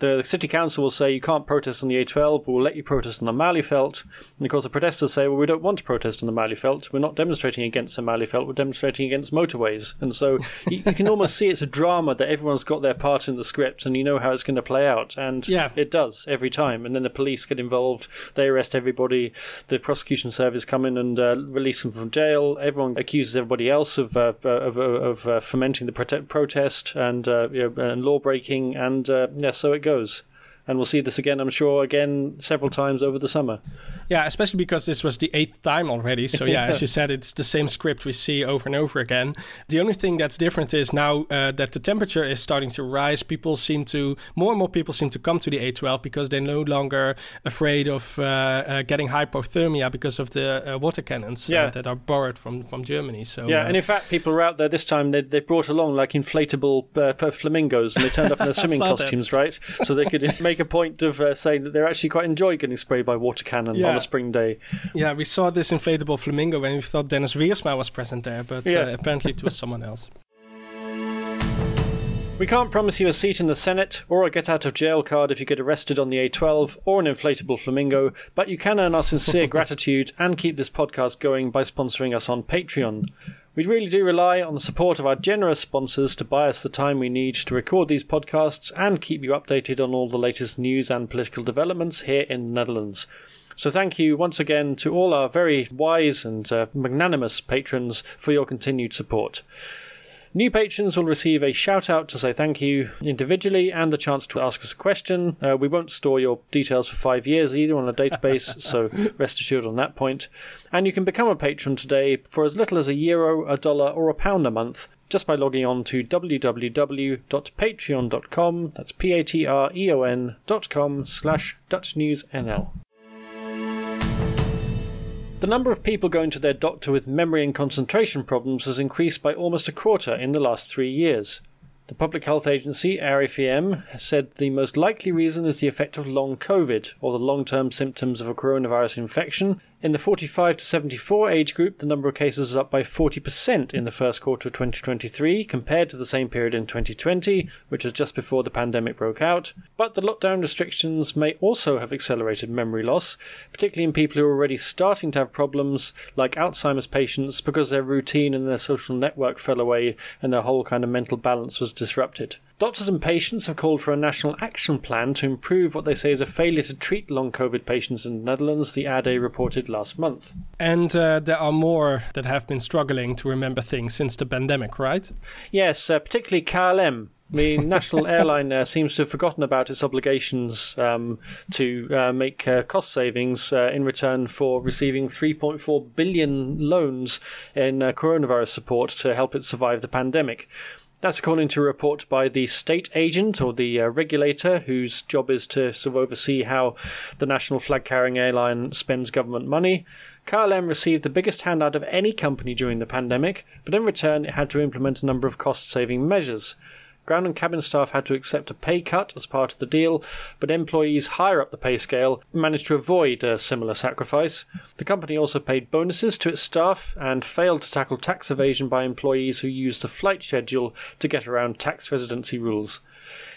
[SPEAKER 2] The city council will say you can't protest on the A12, we'll let you protest on the Malieveld. And of course, the protesters say, well, we don't want to protest on the Malieveld. We're not demonstrating against the Malieveld. We're demonstrating against motorways. And so <laughs> you, you, can almost see it's a drama that everyone's got their part in the script, and you know how it's going to play out. And yeah. it does every time. And then the police get involved. They arrest everybody. The prosecution service come in and uh, release them from jail. Everyone accuses everybody else of uh, of, of uh, fomenting the prote- protest and uh, you know, and law breaking. And uh, yeah, so it goes and we'll see this again, I'm sure, again several times over the summer.
[SPEAKER 1] Yeah, especially because this was the eighth time already. So yeah, as you <laughs> said, it's the same script we see over and over again. The only thing that's different is now uh, that the temperature is starting to rise. People seem to more and more people seem to come to the A12 because they're no longer afraid of uh, uh, getting hypothermia because of the uh, water cannons uh, yeah. that are borrowed from from Germany. So
[SPEAKER 2] yeah, and uh, in fact, people were out there this time. They they brought along like inflatable flamingos and they turned up in their <laughs> swimming costumes, that. right? So they could <laughs> make a point of saying that they're actually quite enjoy getting sprayed by water cannon. Yeah on a spring day.
[SPEAKER 1] Yeah, we saw this inflatable flamingo and we thought Dennis Wiersma was present there, but yeah. uh, apparently it was someone else.
[SPEAKER 2] We can't promise you a seat in the Senate or a get out of jail card if you get arrested on the A12 or an inflatable flamingo, but you can earn our sincere <laughs> gratitude and keep this podcast going by sponsoring us on Patreon. We really do rely on the support of our generous sponsors to buy us the time we need to record these podcasts and keep you updated on all the latest news and political developments here in the Netherlands. So thank you once again to all our very wise and uh, magnanimous patrons for your continued support. New patrons will receive a shout out to say thank you individually and the chance to ask us a question. Uh, we won't store your details for five years either on a database, <laughs> so rest assured on that point. And you can become a patron today for as little as a euro, a dollar, or a pound a month just by logging on to www.patreon.com, that's P-A-T-R-E-O-N dot com slash Dutch News NL. The number of people going to their doctor with memory and concentration problems has increased by almost a quarter in the last three years. The Public Health Agency, RIVM, said the most likely reason is the effect of long COVID, or the long term symptoms of a coronavirus infection, in the 45 to 74 age group, the number of cases is up by 40% in the first quarter of 2023 compared to the same period in 2020, which was just before the pandemic broke out. But the lockdown restrictions may also have accelerated memory loss, particularly in people who are already starting to have problems like Alzheimer's patients because their routine and their social network fell away and their whole kind of mental balance was disrupted. Doctors and patients have called for a national action plan to improve what they say is a failure to treat long COVID patients in the Netherlands, the AD reported last month.
[SPEAKER 1] And uh, there are more that have been struggling to remember things since the pandemic, right?
[SPEAKER 2] Yes, uh, particularly KLM. The <laughs> national airline uh, seems to have forgotten about its obligations um, to uh, make uh, cost savings uh, in return for receiving 3.4 billion loans in uh, coronavirus support to help it survive the pandemic. That's according to a report by the state agent or the uh, regulator, whose job is to sort of oversee how the national flag carrying airline spends government money. KLM received the biggest handout of any company during the pandemic, but in return it had to implement a number of cost saving measures. Ground and cabin staff had to accept a pay cut as part of the deal, but employees higher up the pay scale managed to avoid a similar sacrifice. The company also paid bonuses to its staff and failed to tackle tax evasion by employees who used the flight schedule to get around tax residency rules.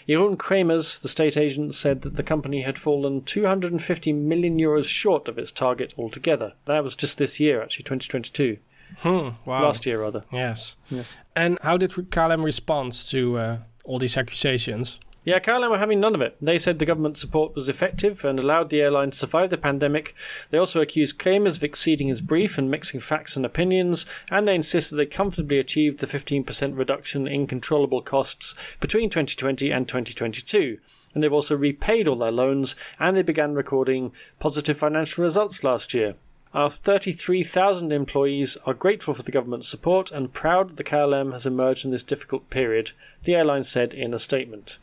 [SPEAKER 2] Jeroen Kremers, the state agent, said that the company had fallen 250 million euros short of its target altogether. That was just this year, actually, 2022.
[SPEAKER 1] Hmm, wow.
[SPEAKER 2] Last year, rather.
[SPEAKER 1] Yes.
[SPEAKER 2] Yeah.
[SPEAKER 1] And how did KLM respond to uh, all these accusations?
[SPEAKER 2] Yeah, KLM were having none of it. They said the government support was effective and allowed the airline to survive the pandemic. They also accused Kremers of exceeding his brief and mixing facts and opinions, and they insisted that they comfortably achieved the 15% reduction in controllable costs between 2020 and 2022. And they've also repaid all their loans, and they began recording positive financial results last year. Our 33,000 employees are grateful for the government's support and proud that the KLM has emerged in this difficult period, the airline said in a statement.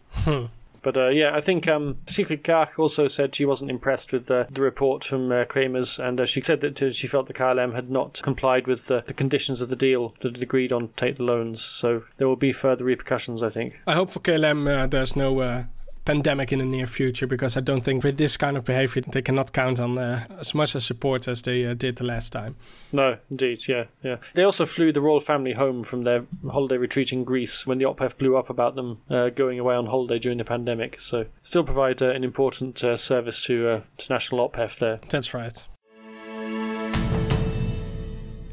[SPEAKER 2] But uh, yeah, I think um, Sigrid Kaag also said she wasn't impressed with uh, the report from uh, Kremers, and uh, she said that uh, she felt the KLM had not complied with the conditions of the deal that it agreed on to take the loans. So there will be further repercussions, I think.
[SPEAKER 1] I hope for KLM uh, there's no uh, pandemic in the near future because I don't think with this kind of behavior they cannot count on uh, as much as support as they uh, did the last time.
[SPEAKER 2] No, indeed, yeah, yeah. They also flew the royal family home from their holiday retreat in Greece when the ophef blew up about them uh, going away on holiday during the pandemic. So still provide uh, an important uh, service to uh, to national ophef there.
[SPEAKER 1] That's right.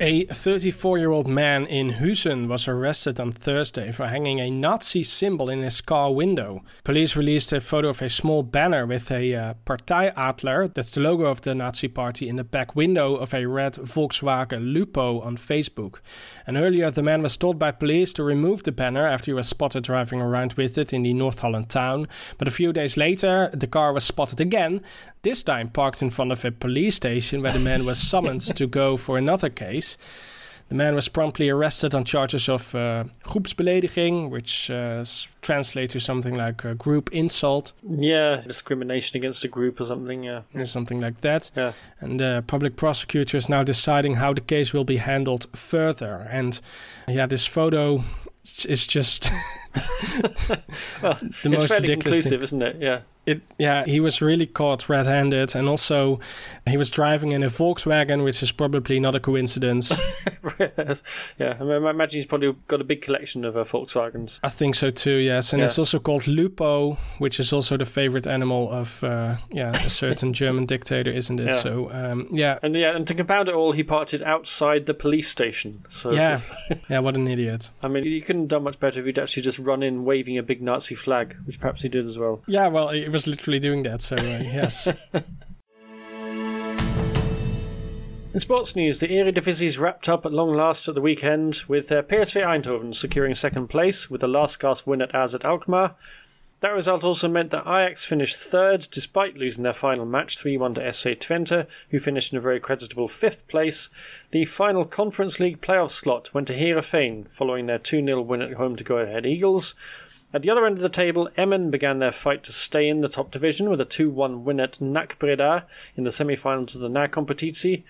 [SPEAKER 1] A 34 year old man in Huizen was arrested on Thursday for hanging a Nazi symbol in his car window. Police released a photo of a small banner with a uh, Partijadler, that's the logo of the Nazi party, in the back window of a red Volkswagen Lupo on Facebook. And earlier, the man was told by police to remove the banner after he was spotted driving around with it in the North Holland town. But a few days later, the car was spotted again, this time parked in front of a police station where the man was <laughs> summoned to go for another case. The man was promptly arrested on charges of uh, groepsbelediging, which uh, translates to something like a group insult.
[SPEAKER 2] Yeah, discrimination against a group or something. Yeah,
[SPEAKER 1] something like that.
[SPEAKER 2] Yeah.
[SPEAKER 1] And the public prosecutor is now deciding how the case will be handled further. And yeah, this photo is just <laughs> <laughs>
[SPEAKER 2] well, the most fairly conclusive, thing. isn't it? Yeah
[SPEAKER 1] it yeah he was really caught red-handed and also he was driving in a volkswagen which is probably not a coincidence. <laughs>
[SPEAKER 2] Yeah i, mean, I imagine he's probably got a big collection of uh, volkswagens.
[SPEAKER 1] I think so too yes and yeah. it's also called lupo which is also the favorite animal of uh, yeah a certain german dictator isn't it? Yeah. so um, yeah.
[SPEAKER 2] And yeah and to compound it all he parked it outside the police station so
[SPEAKER 1] yeah. <laughs> yeah what an idiot.
[SPEAKER 2] I mean he couldn't have done much better if he'd actually just run in waving a big nazi flag which perhaps he did as well.
[SPEAKER 1] Yeah well it was literally doing that. So uh, yes. <laughs>
[SPEAKER 2] In sports news, the Eredivisie's wrapped up at long last at the weekend, with uh, PSV Eindhoven securing second place with a last gasp win at AZ Alkmaar. That result also meant that Ajax finished third, despite losing their final match 3 1 to SV Twente, who finished in a very creditable fifth place. The final Conference League playoff slot went to Heerenveen, following their 2 0 win at home to Go Ahead Eagles. At the other end of the table, Emmen began their fight to stay in the top division with a 2 1 win at NAC Breda in the semi finals of the nacompetitie.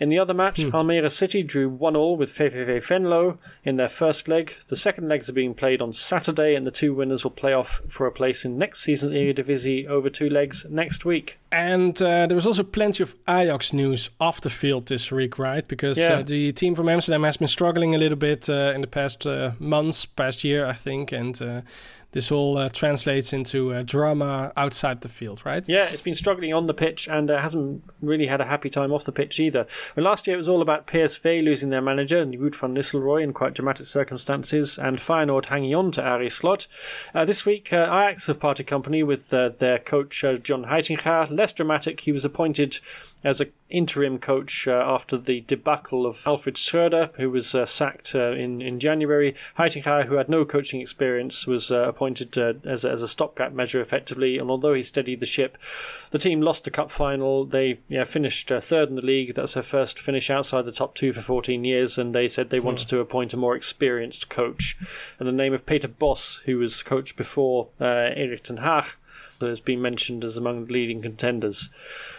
[SPEAKER 2] In the other match, hmm. Almere City drew 1 all with VVV Venlo in their first leg. The second legs are being played on Saturday, and the two winners will play off for a place in next season's Eredivisie over two legs next week.
[SPEAKER 1] And uh, there was also plenty of Ajax news off the field this week, right? Because yeah. uh, the team from Amsterdam has been struggling a little bit uh, in the past uh, months, past year, I think, and uh, this all uh, translates into uh, drama outside the field, right?
[SPEAKER 2] Yeah, it's been struggling on the pitch and uh, hasn't really had a happy time off the pitch either. Well, last year it was all about PSV losing their manager, and Ruud van Nistelrooy, in quite dramatic circumstances, and Feyenoord hanging on to Arne Slot. Uh, this week, uh, Ajax have parted company with their coach, John Heitinga. Less dramatic, he was appointed as an interim coach uh, after the debacle of Alfred Schreuder, who was uh, sacked uh, in, in January. Heitinga, who had no coaching experience, was uh, appointed uh, as, a, as a stopgap measure effectively. And although he steadied the ship, the team lost the cup final. They yeah, finished uh, third in the league. That's their first finish outside the top two for 14 years. And they said they wanted to appoint a more experienced coach. And the name of Peter Bosz, who was coach before Erik ten Hag, has been mentioned as among the leading contenders.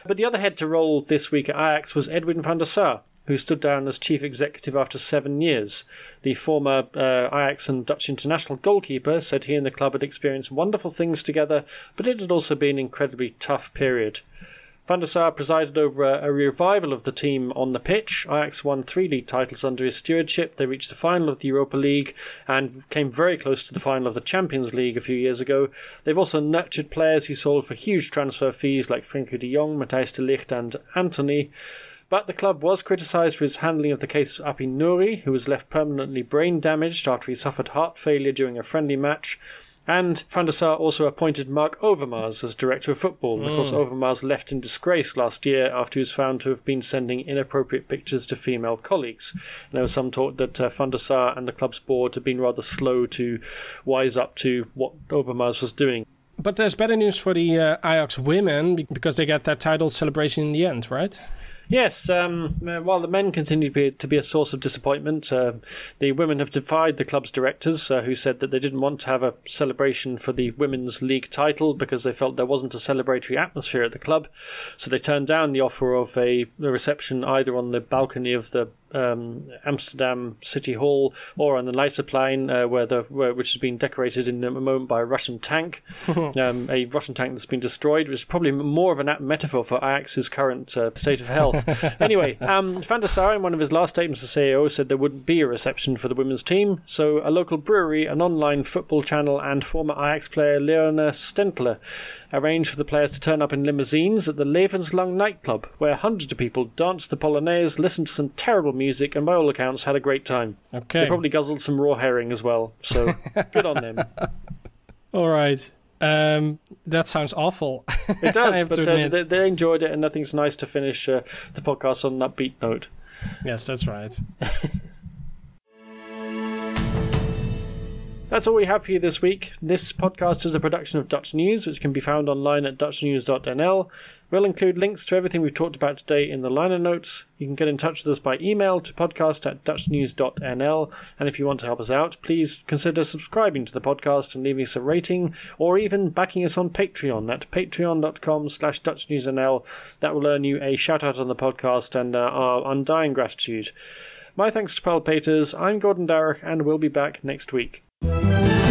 [SPEAKER 2] But the other head to roll this week at Ajax was Edwin van der Sar, who stood down as chief executive after seven years. The former uh, Ajax and Dutch international goalkeeper said he and the club had experienced wonderful things together, but it had also been an incredibly tough period. Van der Sar presided over a, a, revival of the team on the pitch. Ajax won three league titles under his stewardship. They reached the final of the Europa League and came very close to the final of the Champions League a few years ago. They've also nurtured players who sold for huge transfer fees like Frenkie de Jong, Matthijs de Ligt, and Antony. But the club was criticised for his handling of the case of Appie Nouri, who was left permanently brain damaged after he suffered heart failure during a friendly match. And Van der Sar also appointed Mark Overmars as director of football. Mm. Of course, mm. Overmars left in disgrace last year after he was found to have been sending inappropriate pictures to female colleagues. And there was some talk that uh, Van der Sar and the club's board had been rather slow to wise up to what Overmars was doing.
[SPEAKER 1] But there's better news for the uh, Ajax women because they get their title celebration in the end, right?
[SPEAKER 2] Yes, um, uh, while the men continue to be, to be a source of disappointment, uh, the women have defied the club's directors, uh, who said that they didn't want to have a celebration for the women's league title because they felt there wasn't a celebratory atmosphere at the club. So they turned down the offer of a, a reception either on the balcony of the um, Amsterdam City Hall or on the Leidseplein, uh, where the where, which has been decorated in a moment by a Russian tank, <laughs> um, a Russian tank that's been destroyed, which is probably more of an a metaphor for Ajax's current uh, state of health. <laughs> anyway, um, Van der Sar, in one of his last statements as CEO, said there wouldn't be a reception for the women's team, so a local brewery, an online football channel, and former Ajax player Leonne Stentler arranged for the players to turn up in limousines at the Levenslang nightclub, where hundreds of people danced the Polonaise, listened to some terrible music, and by all accounts had a great time.
[SPEAKER 1] Okay.
[SPEAKER 2] They probably guzzled some raw herring as well, so <laughs> good on them.
[SPEAKER 1] All right. Um, that sounds awful. <laughs>
[SPEAKER 2] It does, but uh, they, they, enjoyed it, and nothing's nice to finish uh, the podcast on that beat note.
[SPEAKER 1] Yes, that's right. <laughs>
[SPEAKER 2] That's all we have for you this week. This podcast is a production of Dutch News, which can be found online at dutchnews.nl. We'll include links to everything we've talked about today in the liner notes. You can get in touch with us by email to podcast at dutchnews.nl. And if you want to help us out, please consider subscribing to the podcast and leaving us a rating, or even backing us on Patreon at patreon.com slash dutchnewsnl. That will earn you a shout out on the podcast and uh, our undying gratitude. My thanks to Paul Peters. I'm Gordon Darroch, and we'll be back next week. Música